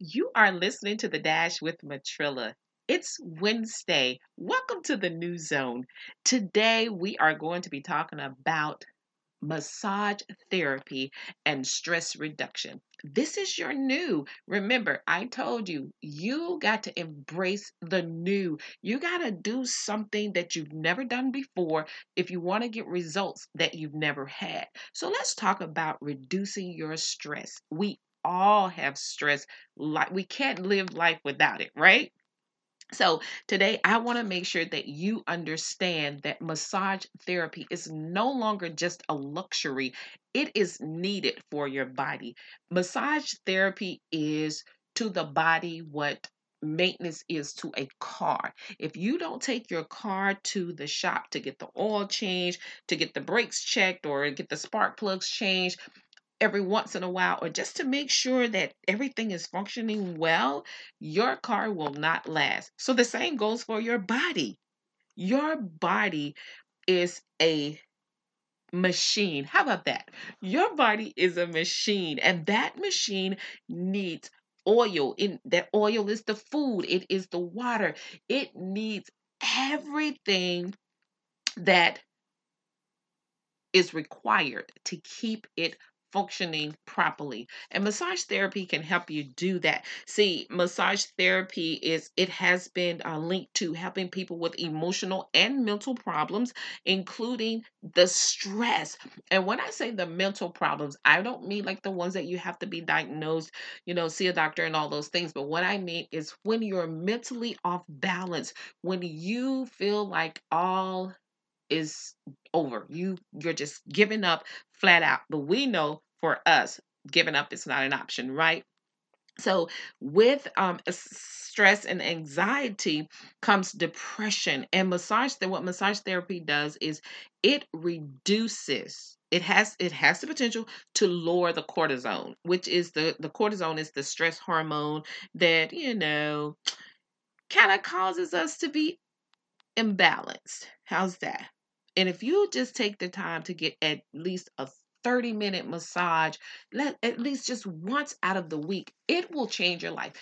You are listening to The Dash with Matrilla. It's Wednesday. Welcome to the new zone. Today, we are going to be talking about massage therapy and stress reduction. This is your new. Remember, I told you, you got to embrace the new. You got to do something that you've never done before if you want to get results that you've never had. So let's talk about reducing your stress. We all have stress. Like we can't live life without it, right? So, today I want to make sure that you understand that massage therapy is no longer just a luxury, it is needed for your body. Massage therapy is to the body what maintenance is to a car. If you don't take your car to the shop to get the oil changed, to get the brakes checked, or get the spark plugs changed, every once in a while or just to make sure that everything is functioning well, your car will not last. So the same goes for your body. Your body is a machine. How about that? Your body is a machine, and that machine needs oil. In that oil is the food, it is the water, it needs everything that is required to keep it functioning properly. And massage therapy can help you do that. See, massage therapy is it has been uh, linked to helping people with emotional and mental problems, including the stress. And when I say the mental problems, I don't mean like the ones that you have to be diagnosed, you know, see a doctor and all those things. But what I mean is when you're mentally off balance, when you feel like all is over. You you're just giving up flat out. But we know for us, giving up is not an option, right? So, with um, stress and anxiety comes depression. And massage, what massage therapy does is it reduces. It has it has the potential to lower the cortisone, which is the the cortisone is the stress hormone that you know kind of causes us to be imbalanced. How's that? And if you just take the time to get at least a 30 minute massage, let at least just once out of the week, it will change your life.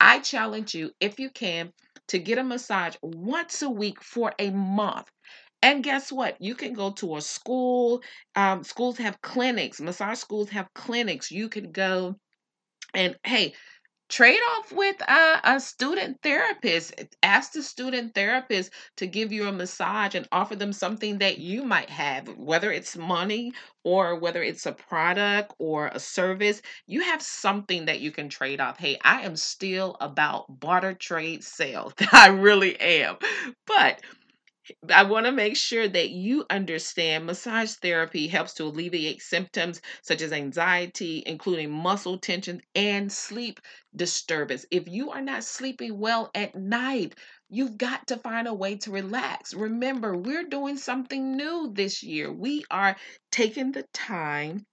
I challenge you, if you can, to get a massage once a week for a month. And guess what? You can go to a school. Um, schools have clinics. Massage schools have clinics. You can go and hey, trade off with a, a, student therapist. Ask the student therapist to give you a massage and offer them something that you might have, whether it's money or whether it's a product or a service. You have something that you can trade off. Hey, I am still about barter trade sales. I really am. But I want to make sure that you understand massage therapy helps to alleviate symptoms such as anxiety, including muscle tension and sleep disturbance. If you are not sleeping well at night, you've got to find a way to relax. Remember, we're doing something new this year. We are taking the time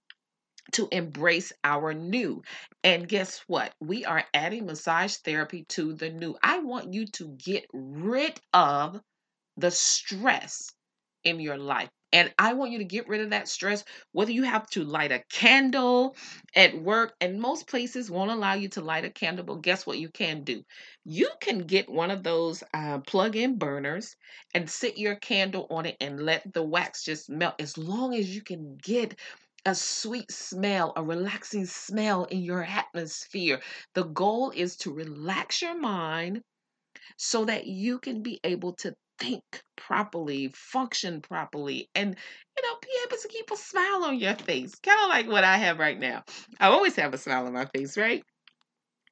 to embrace our new. And guess what? We are adding massage therapy to the new. I want you to get rid of the stress in your life. And I want you to get rid of that stress, whether you have to light a candle at work, and most places won't allow you to light a candle, but guess what you can do? You can get one of those uh, plug in burners and sit your candle on it and let the wax just melt as long as you can get a sweet smell, a relaxing smell in your atmosphere. The goal is to relax your mind so that you can be able to think properly, function properly, and you know, be able to keep a smile on your face. Kind of like what I have right now. I always have a smile on my face, right?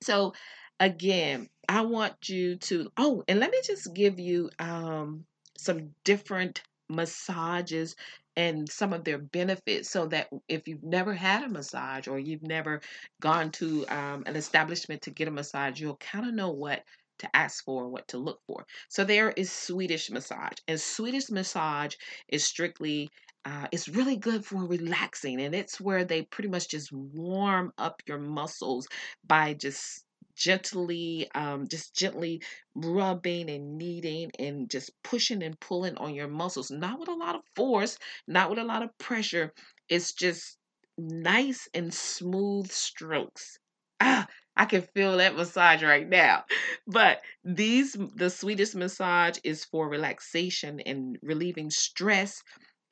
So again, I want you to oh, and let me just give you um some different massages and some of their benefits so that if you've never had a massage or you've never gone to um, an establishment to get a massage, you'll kind of know what to ask for, what to look for. So there is Swedish massage, and Swedish massage is strictly uh, it's really good for relaxing, and it's where they pretty much just warm up your muscles by just gently um, just gently rubbing and kneading and just pushing and pulling on your muscles not with a lot of force not with a lot of pressure it's just nice and smooth strokes ah I can feel that massage right now. But these the Swedish massage is for relaxation and relieving stress.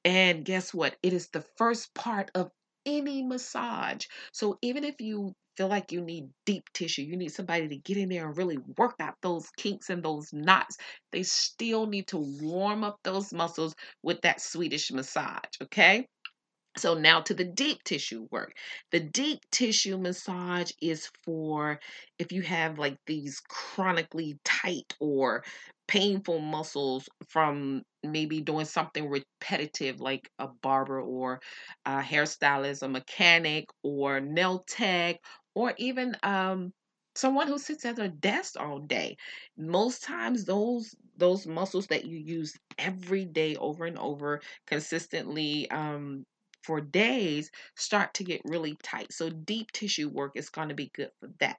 And guess what? It is the first part of any massage. So even if you feel like you need deep tissue, you need somebody to get in there and really work out those kinks and those knots, they still need to warm up those muscles with that Swedish massage, okay? So now to the deep tissue work. The deep tissue massage is for if you have like these chronically tight or painful muscles from maybe doing something repetitive like a barber or a hairstylist, a mechanic or nail tech or even um someone who sits at a desk all day. Most times those those muscles that you use every day over and over consistently um for days start to get really tight. So deep tissue work is going to be good for that.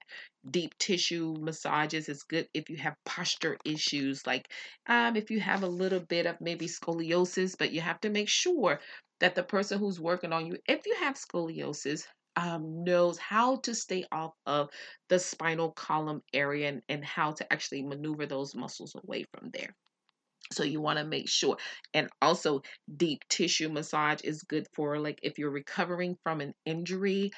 Deep tissue massages is good if you have posture issues, like um, if you have a little bit of maybe scoliosis, but you have to make sure that the person who's working on you, if you have scoliosis, um, knows how to stay off of the spinal column area and, and how to actually maneuver those muscles away from there. So you want to make sure. And also deep tissue massage is good for like if you're recovering from an injury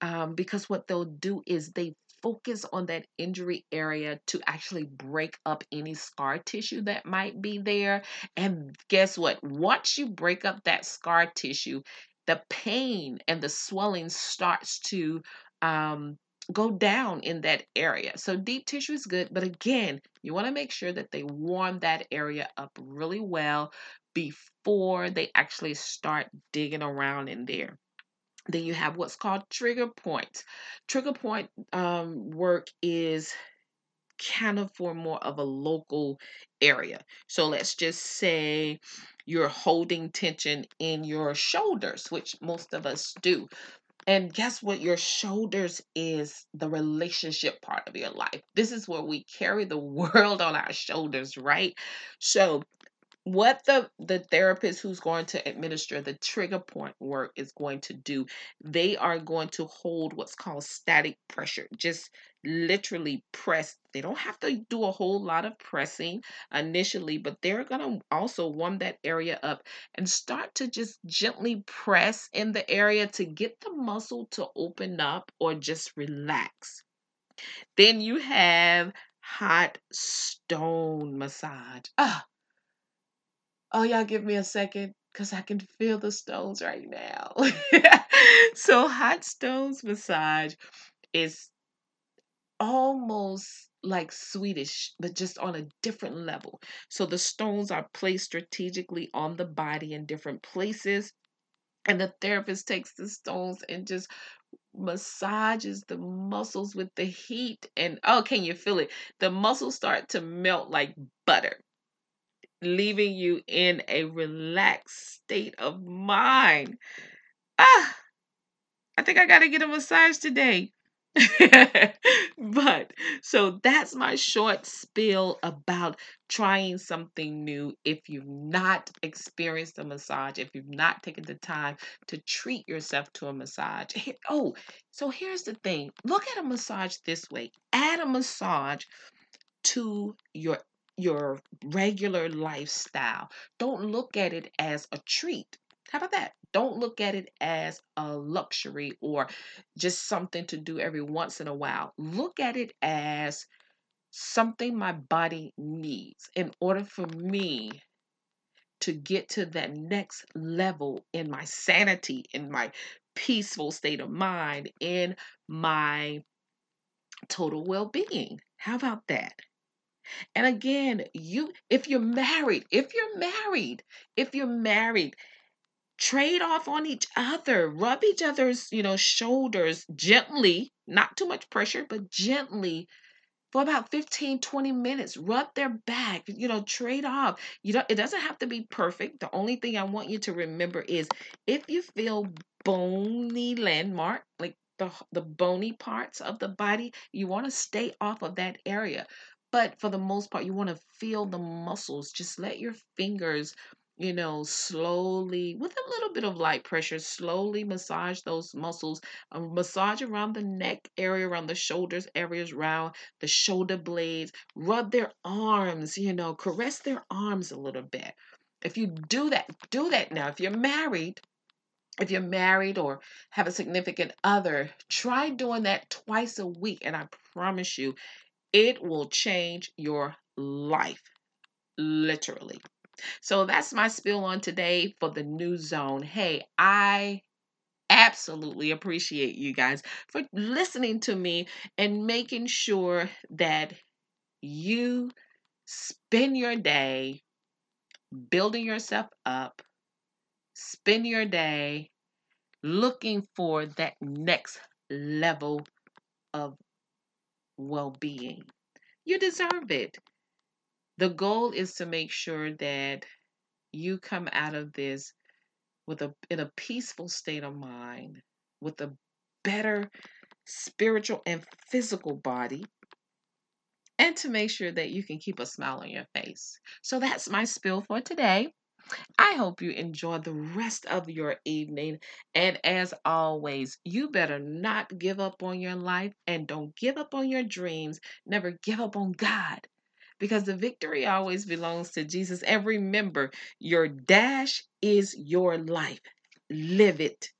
um, because what they'll do is they focus on that injury area to actually break up any scar tissue that might be there. And guess what? Once you break up that scar tissue, the pain and the swelling starts to um, go down in that area. So deep tissue is good, but again, you want to make sure that they warm that area up really well before they actually start digging around in there. Then you have what's called trigger points. Trigger point um, work is kind of for more of a local area. So let's just say you're holding tension in your shoulders, which most of us do. And guess what? Your shoulders is the relationship part of your life. This is where we carry the world on our shoulders, right? So what the the therapist who's going to administer the trigger point work is going to do they are going to hold what's called static pressure just literally press they don't have to do a whole lot of pressing initially but they're going to also warm that area up and start to just gently press in the area to get the muscle to open up or just relax. Then you have hot stone massage. Ah Oh, y'all give me a second because I can feel the stones right now. so, hot stones massage is almost like Swedish, but just on a different level. So, the stones are placed strategically on the body in different places. And the therapist takes the stones and just massages the muscles with the heat. And oh, can you feel it? The muscles start to melt like butter leaving you in a relaxed state of mind. Ah, I think I got to get a massage today. but so that's my short spiel about trying something new. If you've not experienced a massage, if you've not taken the time to treat yourself to a massage. Oh, so here's the thing look at a massage this way add a massage to your your regular lifestyle. Don't look at it as a treat. How about that? Don't look at it as a luxury or just something to do every once in a while. Look at it as something my body needs in order for me to get to that next level in my sanity, in my peaceful state of mind, in my total well being. How about that? And again, you if you're married, if you're married, if you're married, trade off on each other, rub each other's, you know, shoulders gently, not too much pressure, but gently for about 15 20 minutes. Rub their back you know trade off. You know it doesn't have to be perfect. The only thing i want you to remember is if you feel bony landmark like the the bony parts of the body you want to stay off of that area. But for the most part, you want to feel the muscles. Just let your fingers, you know, slowly, with a little bit of light pressure, slowly massage those muscles, uh, massage around the neck area, around the shoulders areas, around the shoulder blades, rub their arms, you know, caress their arms a little bit. If you do that, do that now. If you're married, if you're married or have a significant other, try doing that twice a week. And I promise you, it will change your life, literally. So that's my spill on today for the new zone. Hey, I absolutely appreciate you guys for listening to me and making sure that you spend your day building yourself up, spend your day looking for that next level of well being. You deserve it. The goal is to make sure that you come out of this with a in a peaceful state of mind, with a better spiritual and physical body, and to make sure that you can keep a smile on your face. So that's my spill for today. I hope you enjoy the rest of your evening. And as always, you better not give up on your life and don't give up on your dreams. Never give up on God because the victory always belongs to Jesus. And remember, your dash is your life. Live it.